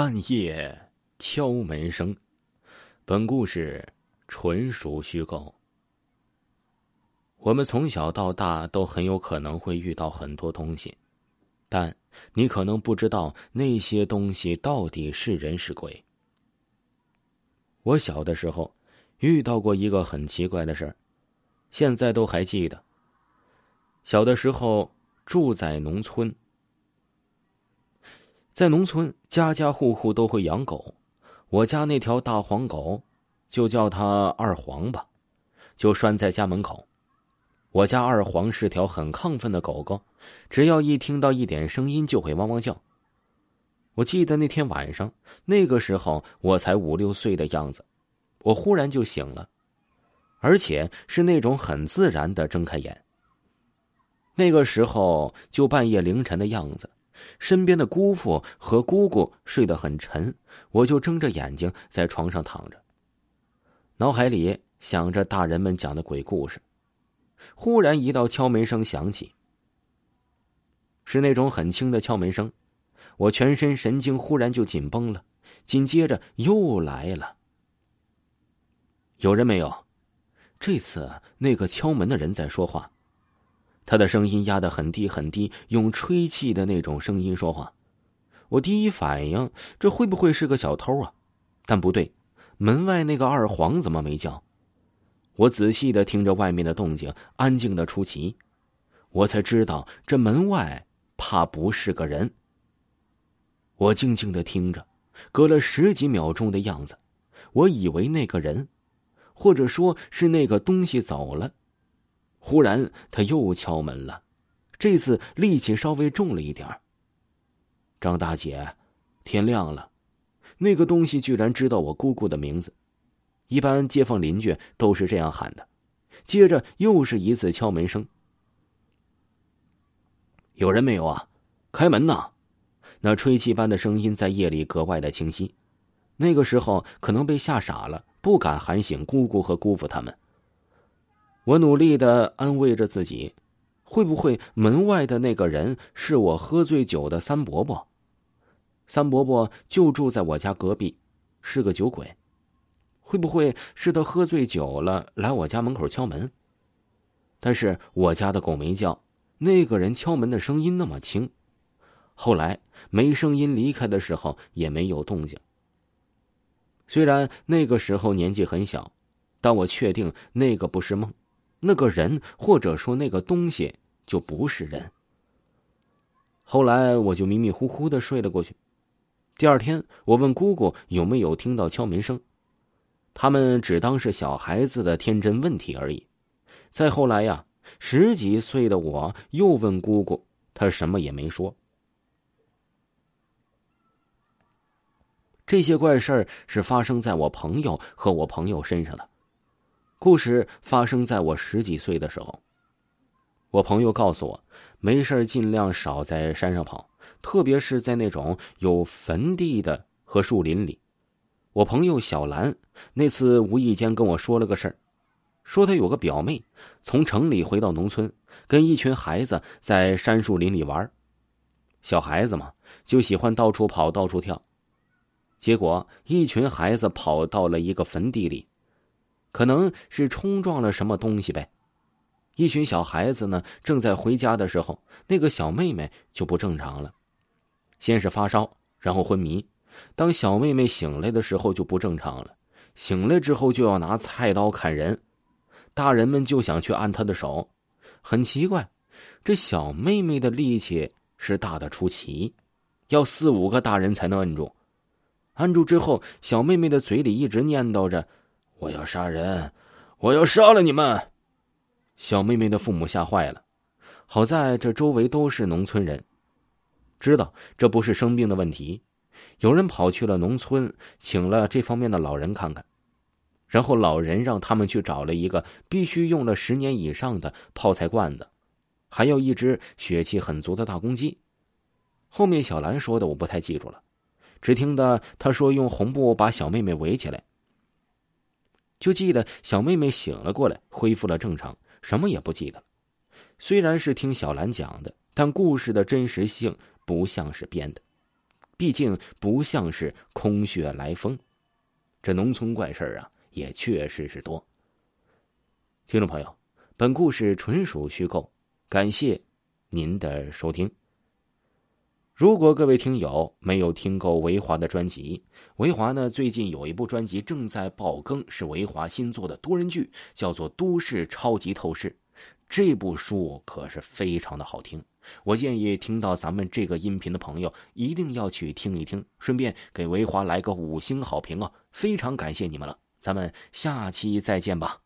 半夜敲门声。本故事纯属虚构。我们从小到大都很有可能会遇到很多东西，但你可能不知道那些东西到底是人是鬼。我小的时候遇到过一个很奇怪的事儿，现在都还记得。小的时候住在农村。在农村，家家户户都会养狗。我家那条大黄狗，就叫它二黄吧，就拴在家门口。我家二黄是条很亢奋的狗狗，只要一听到一点声音，就会汪汪叫。我记得那天晚上，那个时候我才五六岁的样子，我忽然就醒了，而且是那种很自然的睁开眼。那个时候就半夜凌晨的样子。身边的姑父和姑姑睡得很沉，我就睁着眼睛在床上躺着，脑海里想着大人们讲的鬼故事。忽然，一道敲门声响起，是那种很轻的敲门声，我全身神经忽然就紧绷了。紧接着又来了，有人没有？这次那个敲门的人在说话。他的声音压得很低很低，用吹气的那种声音说话。我第一反应，这会不会是个小偷啊？但不对，门外那个二黄怎么没叫？我仔细的听着外面的动静，安静的出奇，我才知道这门外怕不是个人。我静静的听着，隔了十几秒钟的样子，我以为那个人，或者说是那个东西走了。忽然，他又敲门了，这次力气稍微重了一点张大姐，天亮了，那个东西居然知道我姑姑的名字，一般街坊邻居都是这样喊的。接着又是一次敲门声，有人没有啊？开门呐！那吹气般的声音在夜里格外的清晰。那个时候可能被吓傻了，不敢喊醒姑姑和姑父他们。我努力的安慰着自己，会不会门外的那个人是我喝醉酒的三伯伯？三伯伯就住在我家隔壁，是个酒鬼。会不会是他喝醉酒了来我家门口敲门？但是我家的狗没叫，那个人敲门的声音那么轻。后来没声音离开的时候也没有动静。虽然那个时候年纪很小，但我确定那个不是梦。那个人，或者说那个东西，就不是人。后来我就迷迷糊糊的睡了过去。第二天，我问姑姑有没有听到敲门声，他们只当是小孩子的天真问题而已。再后来呀，十几岁的我又问姑姑，她什么也没说。这些怪事儿是发生在我朋友和我朋友身上的。故事发生在我十几岁的时候。我朋友告诉我，没事尽量少在山上跑，特别是在那种有坟地的和树林里。我朋友小兰那次无意间跟我说了个事儿，说她有个表妹从城里回到农村，跟一群孩子在山树林里玩。小孩子嘛，就喜欢到处跑、到处跳。结果，一群孩子跑到了一个坟地里。可能是冲撞了什么东西呗。一群小孩子呢，正在回家的时候，那个小妹妹就不正常了，先是发烧，然后昏迷。当小妹妹醒来的时候就不正常了，醒来之后就要拿菜刀砍人，大人们就想去按她的手。很奇怪，这小妹妹的力气是大的出奇，要四五个大人才能摁住。按住之后，小妹妹的嘴里一直念叨着。我要杀人，我要杀了你们！小妹妹的父母吓坏了。好在这周围都是农村人，知道这不是生病的问题。有人跑去了农村，请了这方面的老人看看，然后老人让他们去找了一个必须用了十年以上的泡菜罐子，还有一只血气很足的大公鸡。后面小兰说的我不太记住了，只听得他说用红布把小妹妹围起来。就记得小妹妹醒了过来，恢复了正常，什么也不记得了。虽然是听小兰讲的，但故事的真实性不像是编的。毕竟不像是空穴来风。这农村怪事啊，也确实是多。听众朋友，本故事纯属虚构，感谢您的收听。如果各位听友没有听够维华的专辑，维华呢最近有一部专辑正在爆更，是维华新作的多人剧，叫做《都市超级透视》。这部书可是非常的好听，我建议听到咱们这个音频的朋友一定要去听一听，顺便给维华来个五星好评啊！非常感谢你们了，咱们下期再见吧。